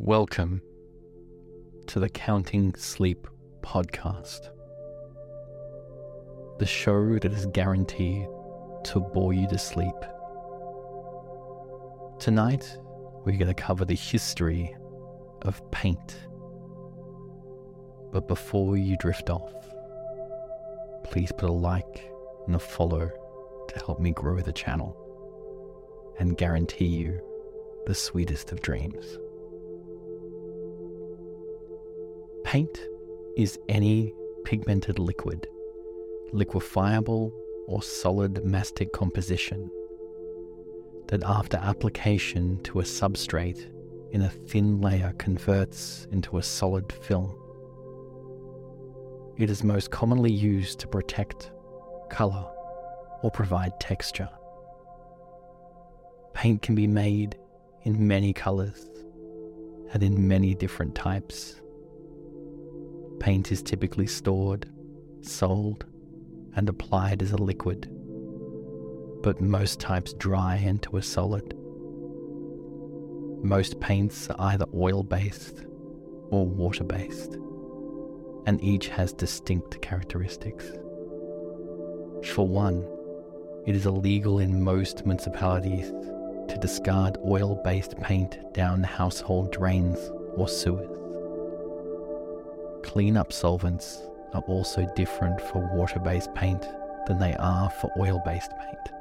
Welcome to the Counting Sleep podcast, the show that is guaranteed to bore you to sleep. Tonight, we're going to cover the history of paint. But before you drift off, please put a like and a follow to help me grow the channel and guarantee you the sweetest of dreams. Paint is any pigmented liquid, liquefiable or solid mastic composition that after application to a substrate in a thin layer converts into a solid film. It is most commonly used to protect colour or provide texture. Paint can be made in many colours and in many different types. Paint is typically stored, sold, and applied as a liquid, but most types dry into a solid. Most paints are either oil based or water based, and each has distinct characteristics. For one, it is illegal in most municipalities to discard oil based paint down household drains or sewers. Cleanup solvents are also different for water based paint than they are for oil based paint.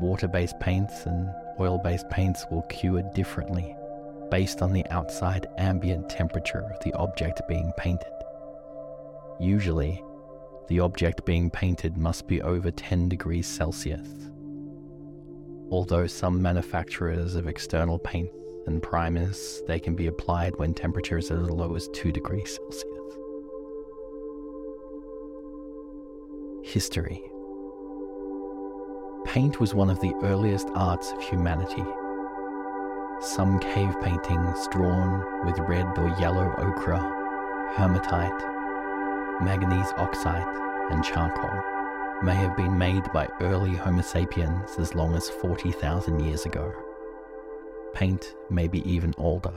Water based paints and oil based paints will cure differently based on the outside ambient temperature of the object being painted. Usually, the object being painted must be over 10 degrees Celsius. Although some manufacturers of external paints and primers, they can be applied when temperatures are as low as 2 degrees Celsius. History Paint was one of the earliest arts of humanity. Some cave paintings drawn with red or yellow ochre, hematite, manganese oxide, and charcoal may have been made by early Homo sapiens as long as 40,000 years ago. Paint may be even older.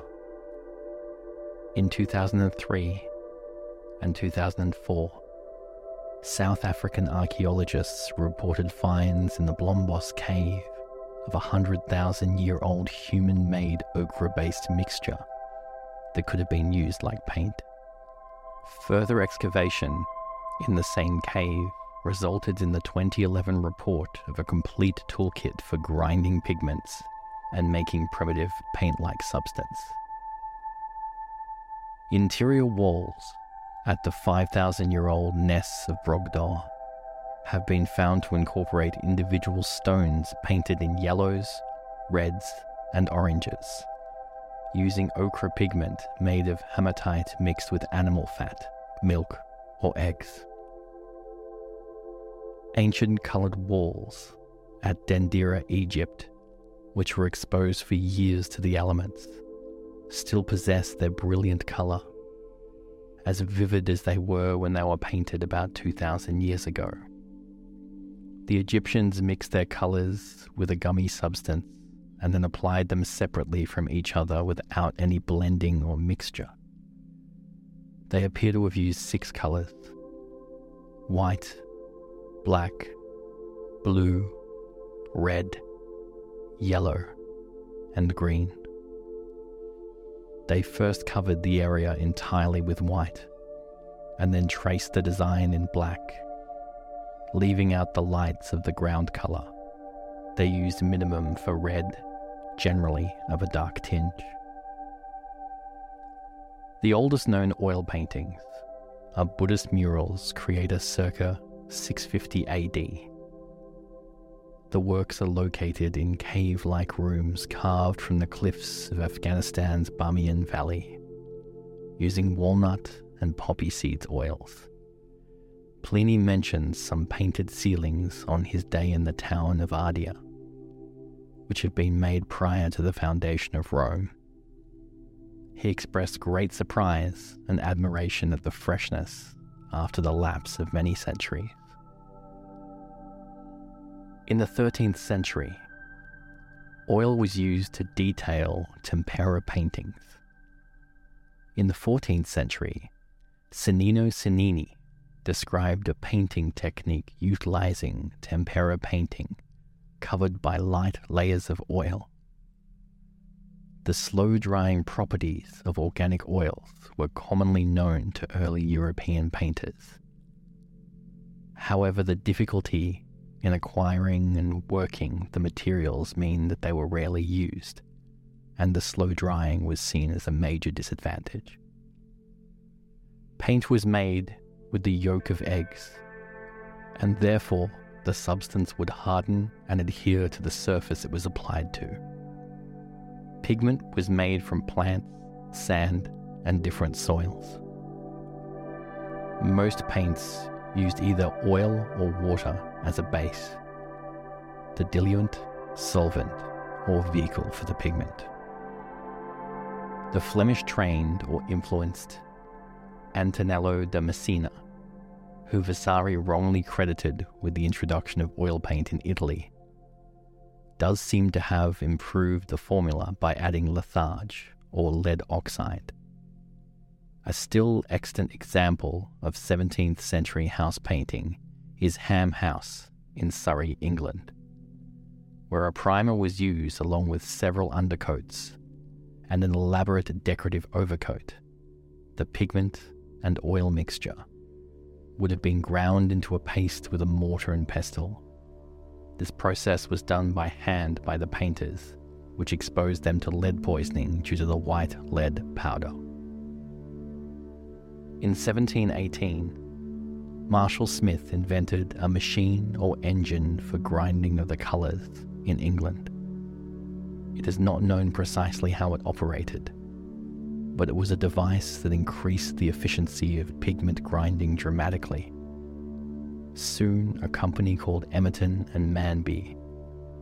In 2003 and 2004, South African archaeologists reported finds in the Blombos cave of a 100,000 year old human made ochre based mixture that could have been used like paint. Further excavation in the same cave resulted in the 2011 report of a complete toolkit for grinding pigments and making primitive paint like substance. Interior walls at the 5,000 year old Ness of Brodgar have been found to incorporate individual stones painted in yellows, reds, and oranges, using ochre pigment made of hematite mixed with animal fat, milk, or eggs. Ancient coloured walls at Dendera, Egypt, which were exposed for years to the elements, still possess their brilliant colour as vivid as they were when they were painted about 2,000 years ago. The Egyptians mixed their colours with a gummy substance and then applied them separately from each other without any blending or mixture. They appear to have used six colours white, black, blue, red, yellow, and green. They first covered the area entirely with white, and then traced the design in black, leaving out the lights of the ground colour. They used minium for red, generally of a dark tinge. The oldest known oil paintings are Buddhist murals created circa 650 AD the works are located in cave like rooms carved from the cliffs of Afghanistan's Bamiyan Valley, using walnut and poppy seeds oils. Pliny mentions some painted ceilings on his day in the town of Ardea, which had been made prior to the foundation of Rome. He expressed great surprise and admiration at the freshness after the lapse of many centuries. In the 13th century, Oil was used to detail tempera paintings. In the 14th century, Cennino Cennini described a painting technique utilizing tempera painting covered by light layers of oil. The slow drying properties of organic oils were commonly known to early European painters. However, the difficulty in acquiring and working the materials mean that they were rarely used, and the slow drying was seen as a major disadvantage. Paint was made with the yolk of eggs, and therefore the substance would harden and adhere to the surface it was applied to. Pigment was made from plants, sand, and different soils. Most paints used either oil or water as a base, the diluent, solvent, or vehicle for the pigment. The Flemish trained or influenced Antonello da Messina who Vasari wrongly credited with the introduction of oil paint in Italy, does seem to have improved the formula by adding litharge or lead oxide. A still extant example of 17th century house painting is Ham House in Surrey, England, where a primer was used along with several undercoats and an elaborate decorative overcoat, the pigment and oil mixture would have been ground into a paste with a mortar and pestle. This process was done by hand by the painters, which exposed them to lead poisoning due to the white lead powder. In 1718, Marshall Smith invented a machine or engine for grinding of the colours in England. It is not known precisely how it operated, but it was a device that increased the efficiency of pigment grinding dramatically. Soon, a company called Emerton and Manby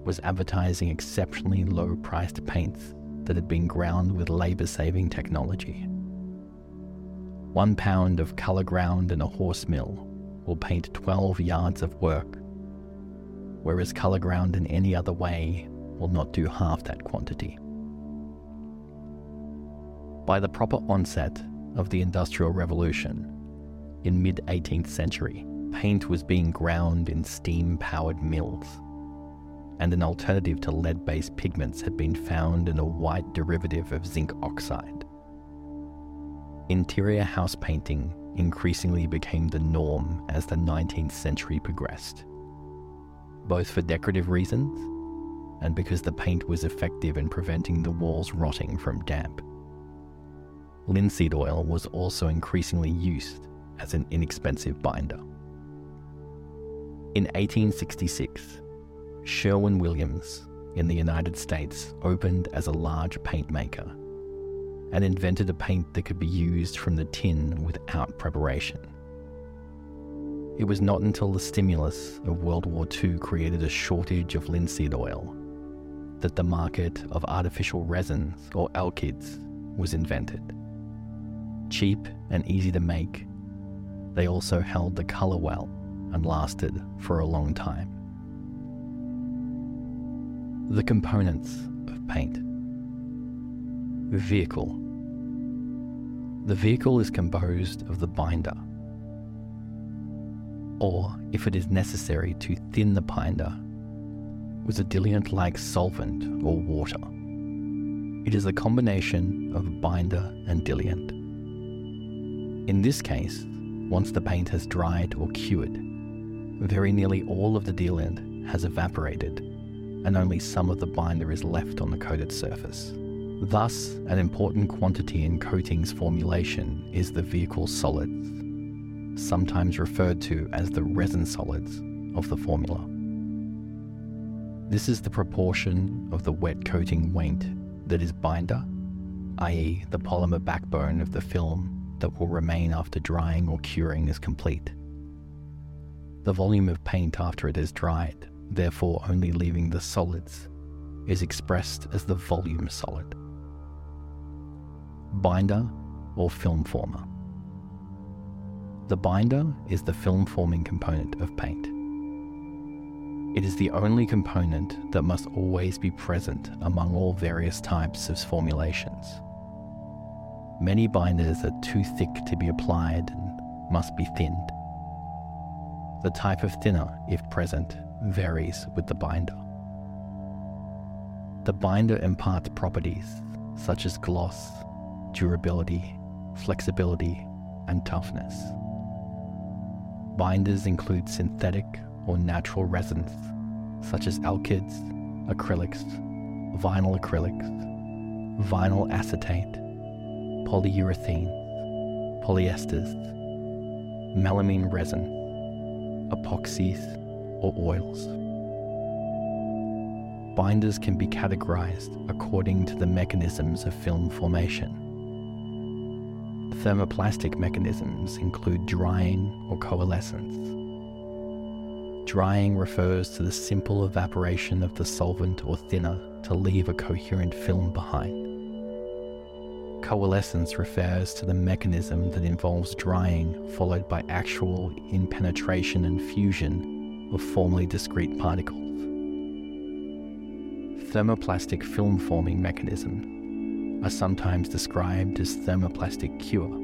was advertising exceptionally low priced paints that had been ground with labour saving technology. One pound of colour ground in a horse mill will paint 12 yards of work, whereas colour ground in any other way will not do half that quantity. By the proper onset of the Industrial Revolution, in mid 18th century, paint was being ground in steam powered mills, and an alternative to lead based pigments had been found in a white derivative of zinc oxide. Interior house painting increasingly became the norm as the 19th century progressed, both for decorative reasons and because the paint was effective in preventing the walls rotting from damp linseed oil was also increasingly used as an inexpensive binder. In 1866, Sherwin Williams in the United States opened as a large paint maker and invented a paint that could be used from the tin without preparation. It was not until the stimulus of World War II created a shortage of linseed oil that the market of artificial resins or alkyds was invented cheap and easy to make. They also held the colour well and lasted for a long time. The components of paint. Vehicle. The vehicle is composed of the binder, or if it is necessary to thin the binder, with a diluent like solvent or water. It is a combination of binder and diluent. In this case, once the paint has dried or cured, very nearly all of the diluent has evaporated and only some of the binder is left on the coated surface. Thus, an important quantity in coatings formulation is the vehicle solids, sometimes referred to as the resin solids of the formula. This is the proportion of the wet coating weight that is binder, i.e., the polymer backbone of the film that will remain after drying or curing is complete. The volume of paint after it has dried, therefore only leaving the solids, is expressed as the volume solid. Binder or film former. The binder is the film forming component of paint. It is the only component that must always be present among all various types of formulations. Many binders are too thick to be applied and must be thinned. The type of thinner, if present, varies with the binder. The binder imparts properties such as gloss, durability, flexibility, and toughness. Binders include synthetic or natural resins such as alkyds, acrylics, vinyl acrylics, vinyl acetate, polyurethane, polyesters, melamine resin, epoxies, or oils. Binders can be categorized according to the mechanisms of film formation. Thermoplastic mechanisms include drying or coalescence. Drying refers to the simple evaporation of the solvent or thinner to leave a coherent film behind. Coalescence refers to the mechanism that involves drying followed by actual interpenetration and fusion of formally discrete particles. Thermoplastic film forming mechanisms are sometimes described as thermoplastic cure.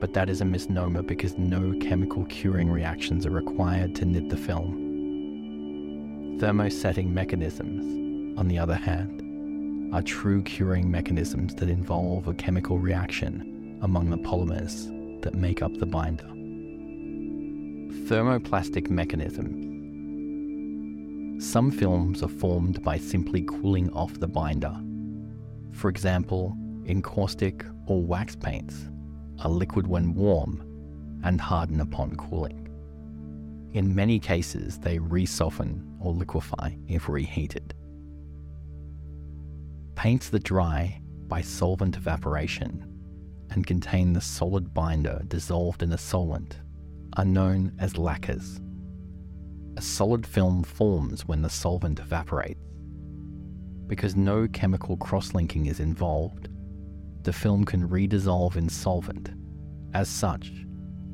But that is a misnomer because no chemical curing reactions are required to knit the film. Thermosetting mechanisms, on the other hand, are true curing mechanisms that involve a chemical reaction among the polymers that make up the binder. Thermoplastic mechanisms. Some films are formed by simply cooling off the binder for example, encaustic or wax paints, are liquid when warm and harden upon cooling. In many cases, they resoften or liquefy if reheated. Paints that dry by solvent evaporation and contain the solid binder dissolved in the solvent are known as lacquers. A solid film forms when the solvent evaporates because no chemical cross-linking is involved, the film can redissolve in solvent. As such,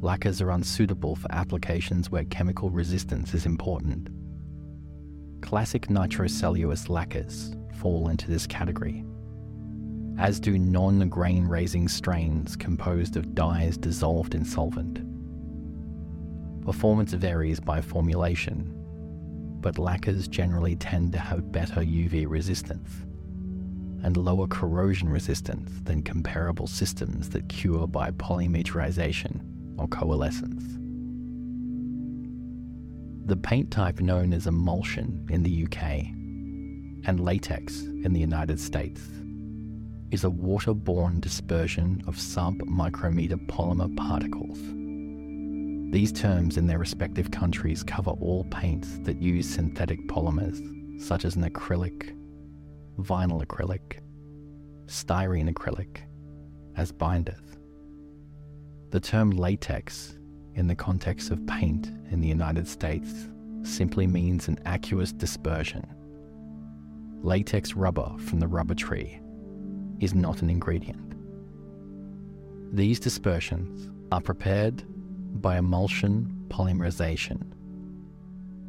lacquers are unsuitable for applications where chemical resistance is important. Classic nitrocellulose lacquers fall into this category, as do non grain raising strains composed of dyes dissolved in solvent. Performance varies by formulation, but lacquers generally tend to have better UV resistance and lower corrosion resistance than comparable systems that cure by polymerization or coalescence. The paint type known as emulsion in the UK and latex in the United States is a waterborne dispersion of sub-micrometer polymer particles these terms in their respective countries cover all paints that use synthetic polymers, such as an acrylic, vinyl acrylic, styrene acrylic, as binders. The term latex, in the context of paint in the United States, simply means an aqueous dispersion. Latex rubber from the rubber tree is not an ingredient. These dispersions are prepared by emulsion polymerization.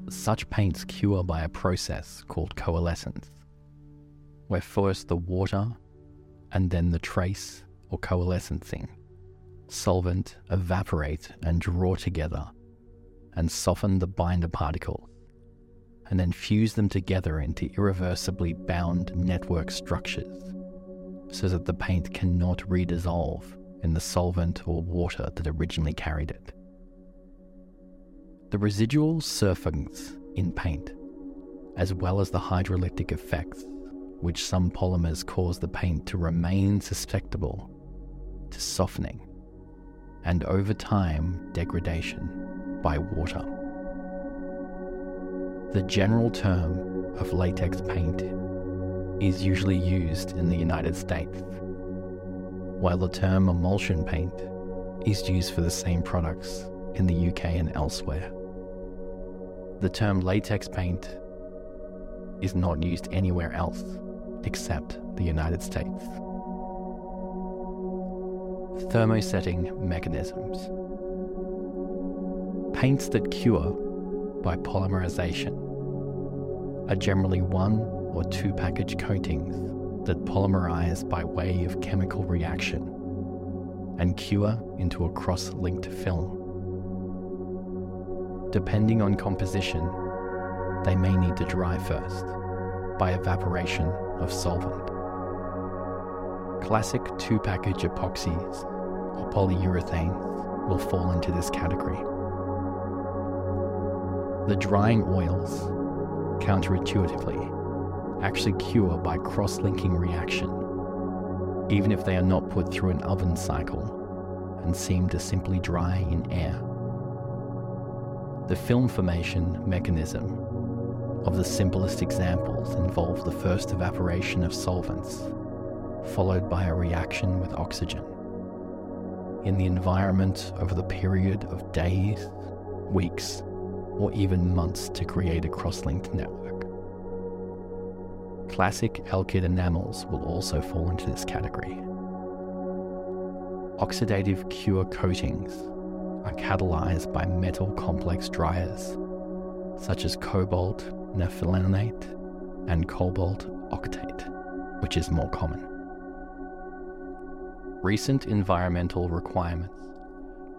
Such paints cure by a process called coalescence, where first the water and then the trace or coalescing solvent evaporate and draw together and soften the binder particles and then fuse them together into irreversibly bound network structures so that the paint cannot redissolve in the solvent or water that originally carried it. The residual surfactants in paint, as well as the hydrolytic effects, which some polymers cause the paint to remain susceptible to softening and over time degradation by water. The general term of latex paint is usually used in the United States while the term emulsion paint is used for the same products in the UK and elsewhere. The term latex paint is not used anywhere else except the United States. Thermosetting mechanisms. Paints that cure by polymerization, are generally one or two package coatings that polymerize by way of chemical reaction and cure into a cross linked film. Depending on composition, they may need to dry first by evaporation of solvent. Classic two package epoxies or polyurethanes will fall into this category. The drying oils, counterintuitively, actually cure by cross linking reaction, even if they are not put through an oven cycle and seem to simply dry in air. The film formation mechanism of the simplest examples involve the first evaporation of solvents, followed by a reaction with oxygen. In the environment over the period of days, weeks, or even months to create a cross linked network. Classic alkyd enamels will also fall into this category. Oxidative cure coatings are catalyzed by metal complex dryers, such as cobalt naphtholenate and cobalt octate, which is more common. Recent environmental requirements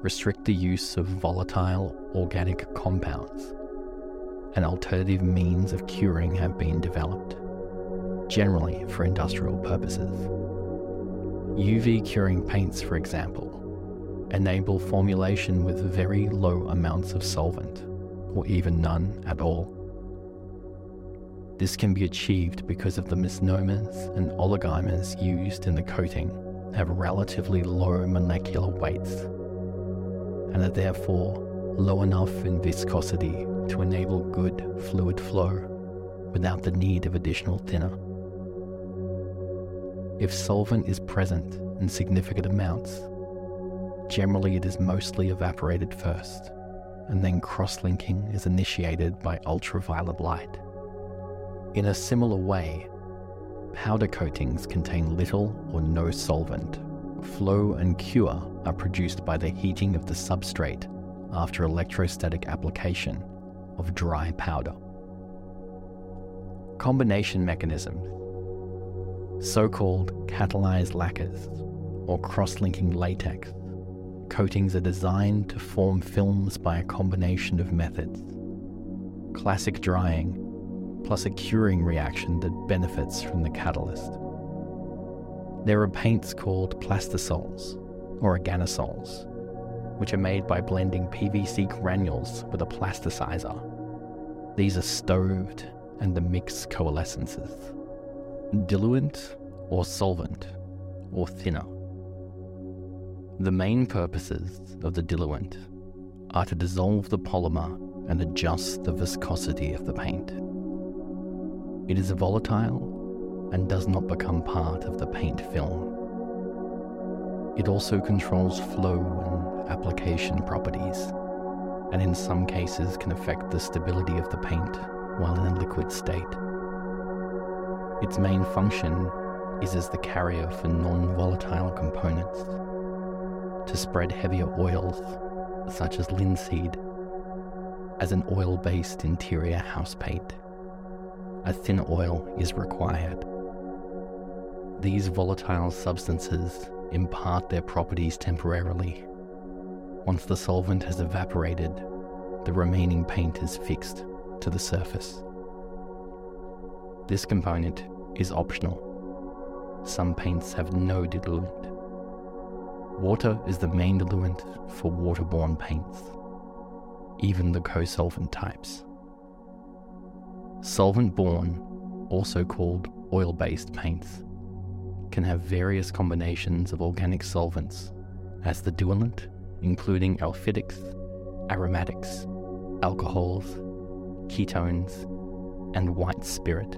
restrict the use of volatile organic compounds, and alternative means of curing have been developed, generally for industrial purposes. UV curing paints, for example, enable formulation with very low amounts of solvent, or even none at all. This can be achieved because of the monomers and oligomers used in the coating have relatively low molecular weights and are therefore low enough in viscosity to enable good fluid flow without the need of additional thinner. If solvent is present in significant amounts, generally it is mostly evaporated first, and then cross linking is initiated by ultraviolet light. In a similar way, powder coatings contain little or no solvent. Flow and cure are produced by the heating of the substrate after electrostatic application of dry powder. Combination mechanisms, so called catalyzed lacquers or cross linking latex, coatings are designed to form films by a combination of methods. Classic drying plus a curing reaction that benefits from the catalyst. There are paints called plastisols or organosols, which are made by blending PVC granules with a plasticizer. These are stoved and the mix coalescences. Diluent or solvent or thinner. The main purposes of the diluent are to dissolve the polymer and adjust the viscosity of the paint. It is volatile and does not become part of the paint film. It also controls flow and application properties, and in some cases can affect the stability of the paint while in a liquid state. Its main function is as the carrier for non volatile components to spread heavier oils, such as linseed, as an oil based interior house paint a thin oil is required. These volatile substances impart their properties temporarily. Once the solvent has evaporated, the remaining paint is fixed to the surface. This component is optional. Some paints have no diluent. Water is the main diluent for waterborne paints, even the co-solvent types. Solvent borne, also called oil based paints, can have various combinations of organic solvents as the diluent, including aliphatics, aromatics, alcohols, ketones, and white spirit.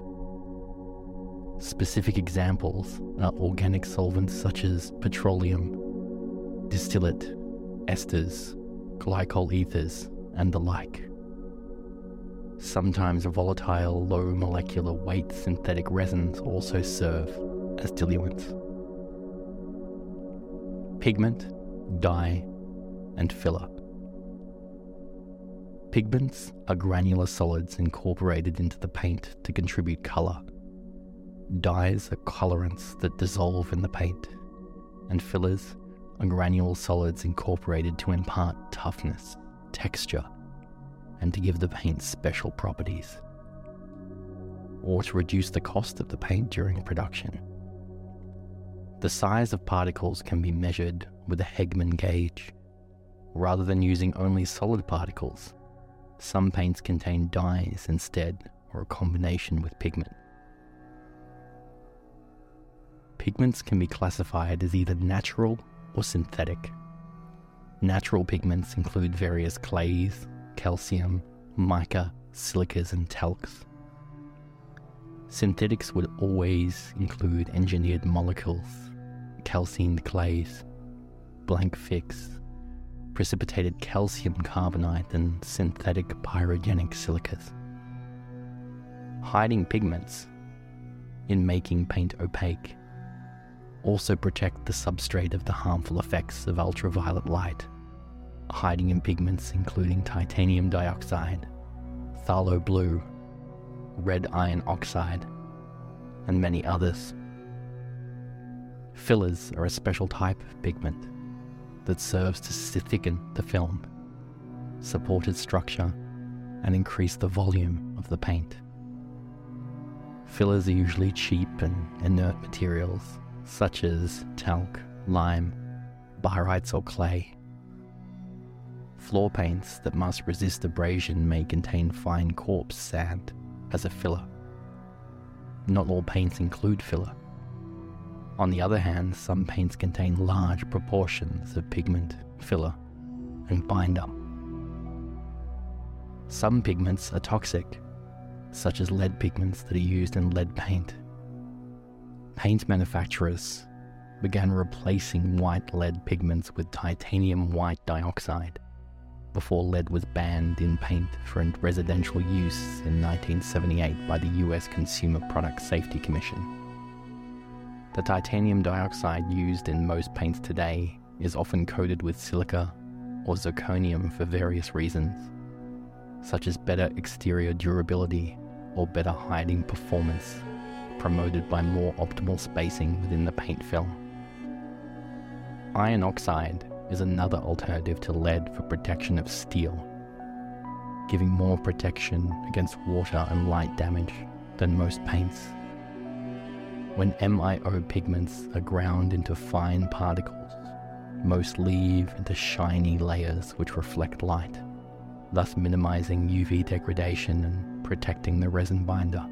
Specific examples are organic solvents such as petroleum, distillate, esters, glycol ethers, and the like. Sometimes volatile, low molecular weight synthetic resins also serve as diluents. Pigment, dye, and filler. Pigments are granular solids incorporated into the paint to contribute colour. Dyes are colorants that dissolve in the paint, and fillers are granule solids incorporated to impart toughness, texture, and to give the paint special properties, or to reduce the cost of the paint during production. The size of particles can be measured with a Hegman gauge. Rather than using only solid particles, some paints contain dyes instead or a combination with pigment. Pigments can be classified as either natural or synthetic. Natural pigments include various clays, calcium, mica, silicas, and talcs. Synthetics would always include engineered molecules, calcined clays, blanc fixe, precipitated calcium carbonate, and synthetic pyrogenic silicas. Hiding pigments in making paint opaque also protect the substrate of the harmful effects of ultraviolet light, hiding in pigments including titanium dioxide, phthalo blue, red iron oxide, and many others. Fillers are a special type of pigment that serves to thicken the film, support its structure, and increase the volume of the paint. Fillers are usually cheap and inert materials such as talc, lime, barytes, or clay. Floor paints that must resist abrasion may contain fine quartz sand as a filler. Not all paints include filler. On the other hand, some paints contain large proportions of pigment, filler, and binder. Some pigments are toxic, such as lead pigments that are used in lead paint. Paint manufacturers began replacing white lead pigments with titanium white dioxide before lead was banned in paint for residential use in 1978 by the US Consumer Product Safety Commission. The titanium dioxide used in most paints today is often coated with silica or zirconium for various reasons, such as better exterior durability or better hiding performance, promoted by more optimal spacing within the paint film. Iron oxide is another alternative to lead for protection of steel, giving more protection against water and light damage than most paints. When MIO pigments are ground into fine particles, most leave into shiny layers which reflect light, thus minimizing UV degradation and protecting the resin binder.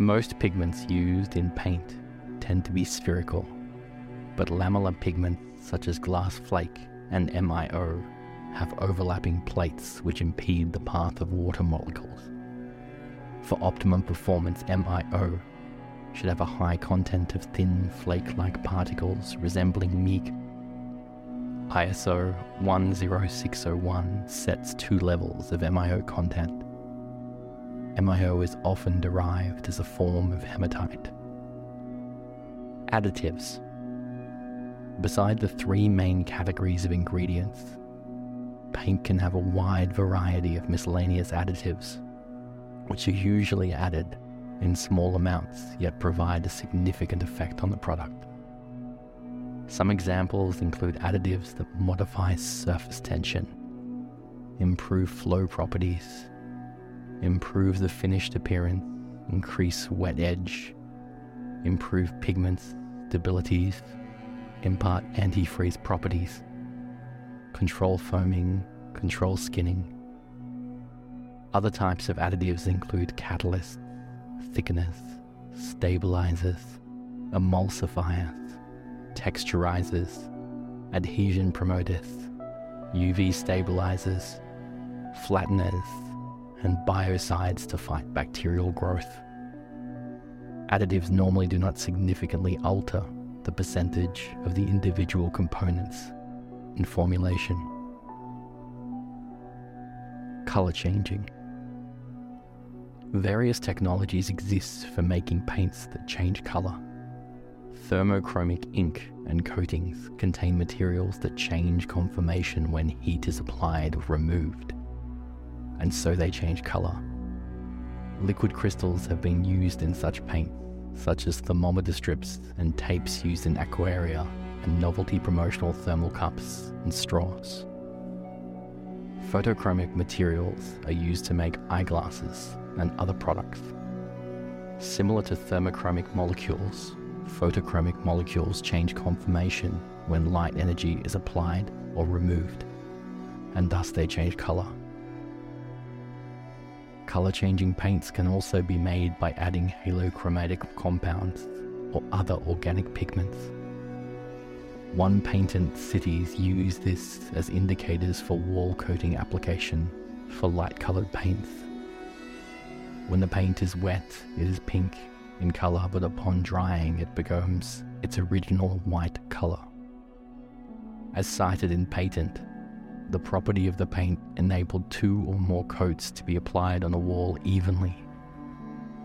Most pigments used in paint tend to be spherical, but lamellar pigments such as glass flake and MIO, have overlapping plates which impede the path of water molecules. For optimum performance, MIO should have a high content of thin flake-like particles resembling meek. ISO 10601 sets two levels of MIO content. MIO is often derived as a form of hematite. Additives Beside the three main categories of ingredients, paint can have a wide variety of miscellaneous additives, which are usually added in small amounts yet provide a significant effect on the product. Some examples include additives that modify surface tension, improve flow properties, improve the finished appearance, increase wet edge, improve pigment stabilities, impart antifreeze properties, control foaming, control skinning. Other types of additives include catalysts, thickeners, stabilizers, emulsifiers, texturizers, adhesion promoters, UV stabilizers, flatteners, and biocides to fight bacterial growth. Additives normally do not significantly alter the percentage of the individual components in formulation. Color changing. Various technologies exist for making paints that change color. Thermochromic ink and coatings contain materials that change conformation when heat is applied or removed, and so they change colour. Liquid crystals have been used in such paint, such as thermometer strips and tapes used in aquaria and novelty promotional thermal cups and straws. Photochromic materials are used to make eyeglasses and other products. Similar to thermochromic molecules, photochromic molecules change conformation when light energy is applied or removed, and thus they change colour. Colour changing paints can also be made by adding halochromatic compounds or other organic pigments. One patent cities use this as indicators for wall coating application for light coloured paints. When the paint is wet, it is pink in colour, but upon drying, it becomes its original white colour. As cited in patent, the property of the paint enabled two or more coats to be applied on a wall evenly,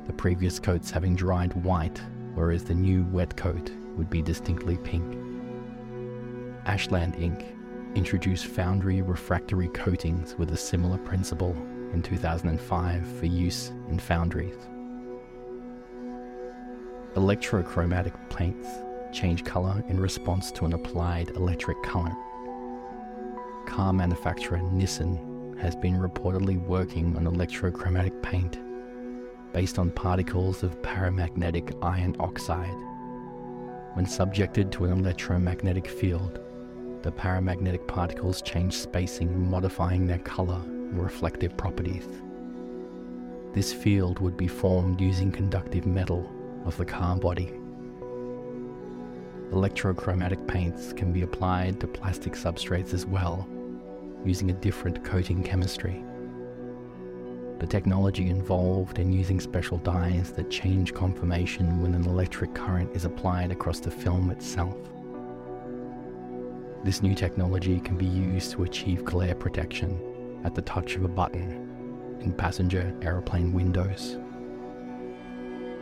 the previous coats having dried white, whereas the new wet coat would be distinctly pink. Ashland Inc. introduced foundry refractory coatings with a similar principle in 2005 for use in foundries. Electrochromatic paints change color in response to an applied electric current. Car manufacturer Nissan has been reportedly working on electrochromatic paint based on particles of paramagnetic iron oxide. When subjected to an electromagnetic field, the paramagnetic particles change spacing, modifying their color and reflective properties. This field would be formed using conductive metal of the car body. Electrochromatic paints can be applied to plastic substrates as well, using a different coating chemistry. The technology involved in using special dyes that change conformation when an electric current is applied across the film itself. This new technology can be used to achieve glare protection at the touch of a button in passenger aeroplane windows.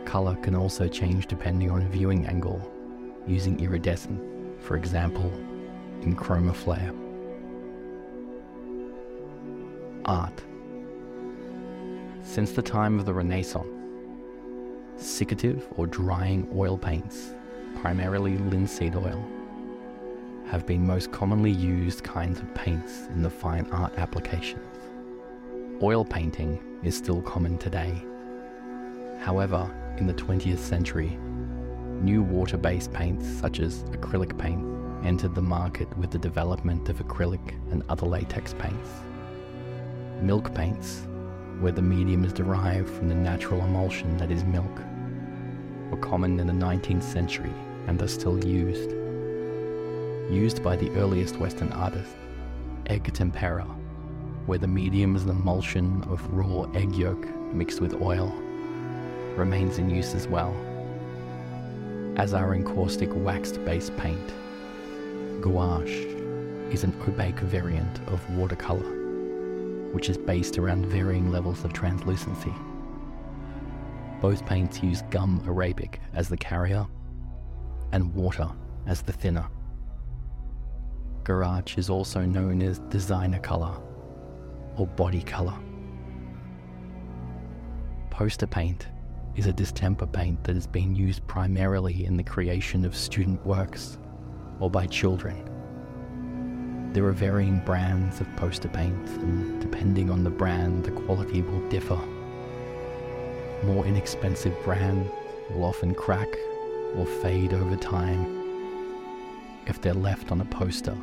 Color can also change depending on viewing angle, using iridescent, for example, in ChromaFlair. Art. Since the time of the Renaissance, siccative or drying oil paints, primarily linseed oil, have been most commonly used kinds of paints in the fine art applications. Oil painting is still common today. However, in the 20th century, new water based paints such as acrylic paint entered the market with the development of acrylic and other latex paints. Milk paints, where the medium is derived from the natural emulsion that is milk, were common in the 19th century and are still used used by the earliest Western artists, egg tempera, where the medium is an emulsion of raw egg yolk mixed with oil, remains in use as well, as are encaustic waxed base paint. Gouache is an opaque variant of watercolor, which is based around varying levels of translucency. Both paints use gum arabic as the carrier and water as the thinner. Gouache is also known as designer color or body color. Poster paint is a distemper paint that has been used primarily in the creation of student works or by children. There are varying brands of poster paint, and depending on the brand, the quality will differ. More inexpensive brands will often crack or fade over time if they're left on a poster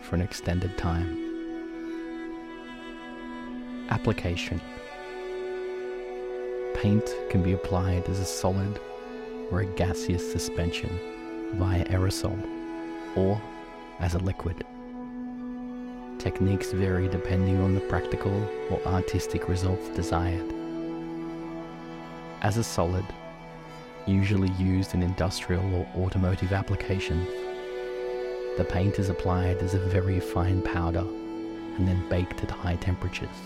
for an extended time. Application Paint can be applied as a solid or a gaseous suspension via aerosol or as a liquid. Techniques vary depending on the practical or artistic results desired. As a solid, usually used in industrial or automotive applications, the paint is applied as a very fine powder and then baked at high temperatures.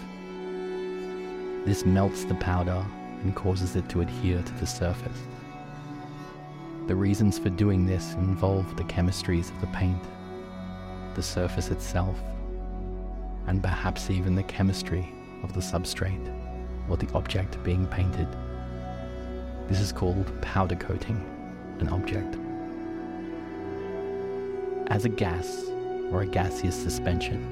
This melts the powder and causes it to adhere to the surface. The reasons for doing this involve the chemistries of the paint, the surface itself, and perhaps even the chemistry of the substrate or the object being painted. This is called powder coating an object. As a gas or a gaseous suspension,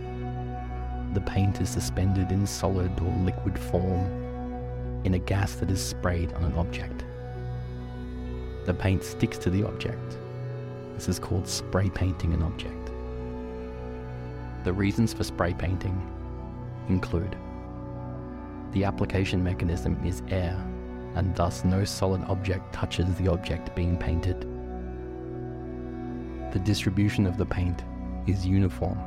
the paint is suspended in solid or liquid form in a gas that is sprayed on an object. The paint sticks to the object. This is called spray painting an object. The reasons for spray painting include the application mechanism is air, and thus no solid object touches the object being painted. The distribution of the paint is uniform,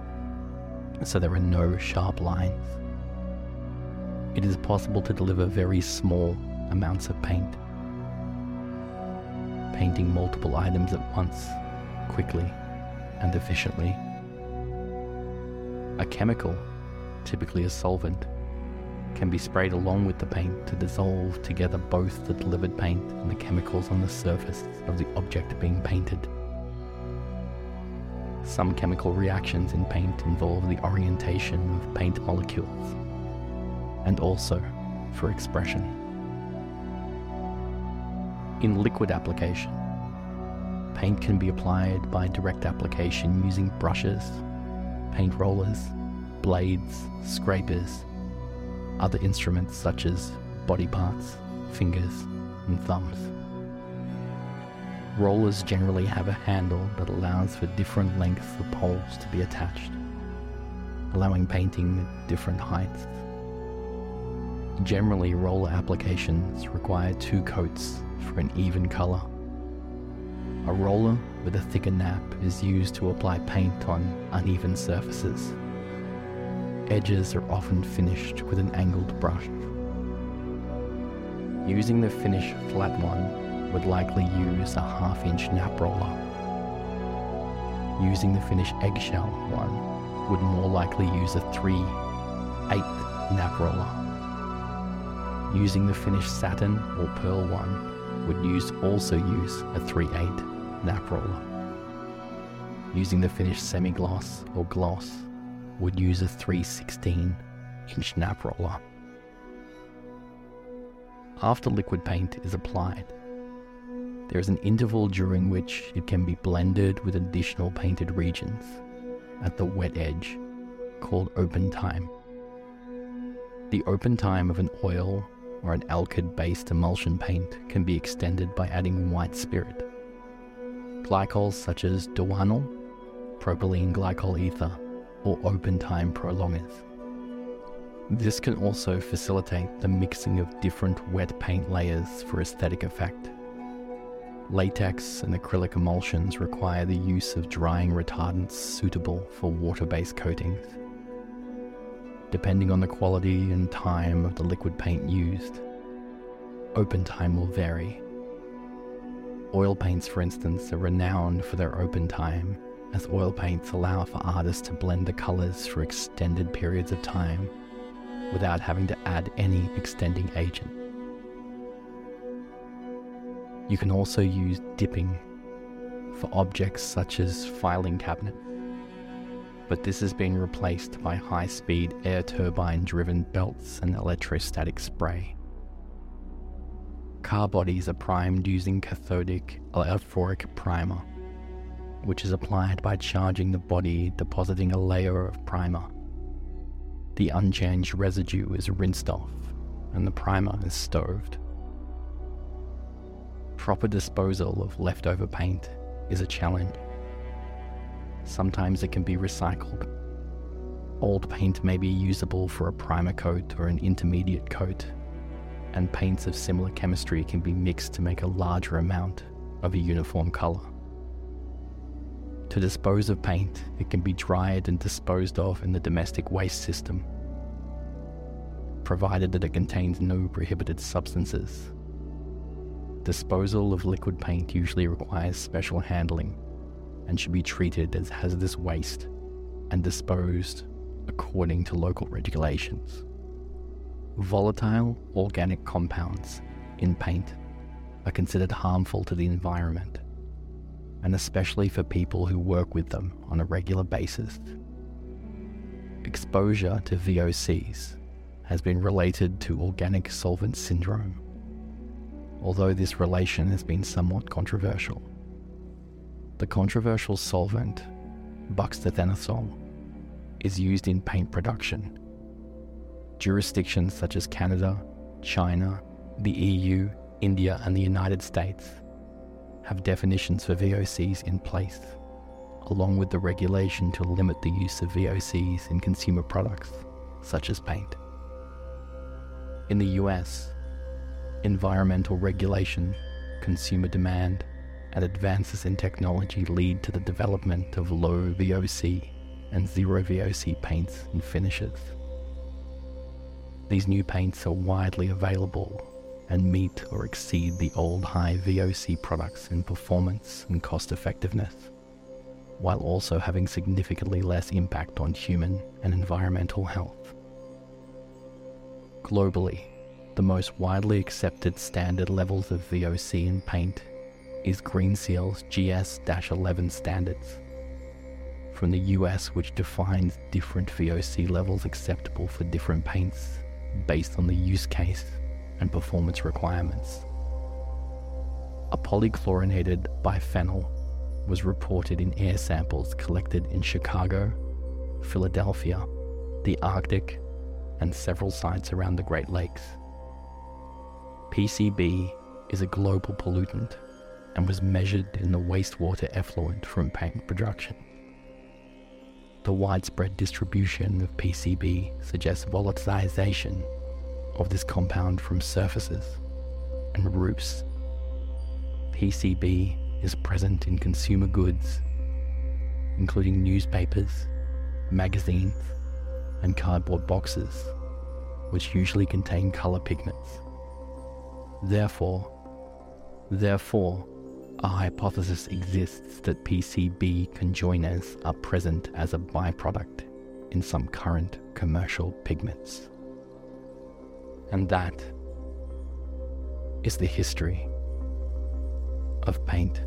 so there are no sharp lines. It is possible to deliver very small amounts of paint, painting multiple items at once, quickly and efficiently. A chemical, typically a solvent, can be sprayed along with the paint to dissolve together both the delivered paint and the chemicals on the surface of the object being painted. Some chemical reactions in paint involve the orientation of paint molecules, and also for expression. In liquid application, paint can be applied by direct application using brushes paint rollers, blades, scrapers, other instruments such as body parts, fingers, and thumbs. Rollers generally have a handle that allows for different lengths of poles to be attached, allowing painting at different heights. Generally, roller applications require two coats for an even colour. A roller with a thicker nap is used to apply paint on uneven surfaces. Edges are often finished with an angled brush. Using the finish flat one would likely use a half inch nap roller. Using the finish eggshell one would more likely use a 3 8 nap roller. Using the finished satin or pearl one would use also use a 3 8 nap roller. Using the finished semi-gloss or gloss would use a 316 inch nap roller. After liquid paint is applied, there is an interval during which it can be blended with additional painted regions at the wet edge called open time. The open time of an oil or an alkyd based emulsion paint can be extended by adding white spirit glycols such as Dowanol, propylene glycol ether, or open time prolongers. This can also facilitate the mixing of different wet paint layers for aesthetic effect. Latex and acrylic emulsions require the use of drying retardants suitable for water based coatings. Depending on the quality and time of the liquid paint used, open time will vary Oil paints, for instance, are renowned for their open time, as oil paints allow for artists to blend the colours for extended periods of time without having to add any extending agent. You can also use dipping for objects such as filing cabinet, but this has been replaced by high speed air turbine driven belts and electrostatic spray. Car bodies are primed using cathodic electrophoretic primer, which is applied by charging the body, depositing a layer of primer. The unchanged residue is rinsed off, and the primer is stoved. Proper disposal of leftover paint is a challenge. Sometimes it can be recycled. Old paint may be usable for a primer coat or an intermediate coat and paints of similar chemistry can be mixed to make a larger amount of a uniform colour. To dispose of paint, it can be dried and disposed of in the domestic waste system, provided that it contains no prohibited substances. Disposal of liquid paint usually requires special handling and should be treated as hazardous waste and disposed according to local regulations. Volatile organic compounds in paint are considered harmful to the environment, and especially for people who work with them on a regular basis. Exposure to VOCs has been related to organic solvent syndrome, although this relation has been somewhat controversial. The controversial solvent, butoxyethanol, is used in paint production. Jurisdictions such as Canada, China, the EU, India, and the United States have definitions for VOCs in place, along with the regulation to limit the use of VOCs in consumer products, such as paint. In the US, environmental regulation, consumer demand, and advances in technology lead to the development of low VOC and zero VOC paints and finishes. These new paints are widely available and meet or exceed the old high VOC products in performance and cost effectiveness, while also having significantly less impact on human and environmental health. Globally, the most widely accepted standard levels of VOC in paint is Green Seal's GS 11 standards. From the US, which defines different VOC levels acceptable for different paints based on the use case and performance requirements. A polychlorinated biphenyl was reported in air samples collected in Chicago, Philadelphia, the Arctic, and several sites around the Great Lakes. PCB is a global pollutant and was measured in the wastewater effluent from paint production. The widespread distribution of PCB suggests volatilization of this compound from surfaces and roofs. PCB is present in consumer goods, including newspapers, magazines, and cardboard boxes, which usually contain color pigments. Therefore, therefore, a hypothesis exists that PCB congeners are present as a byproduct in some current commercial pigments. And that is the history of paint.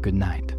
Good night.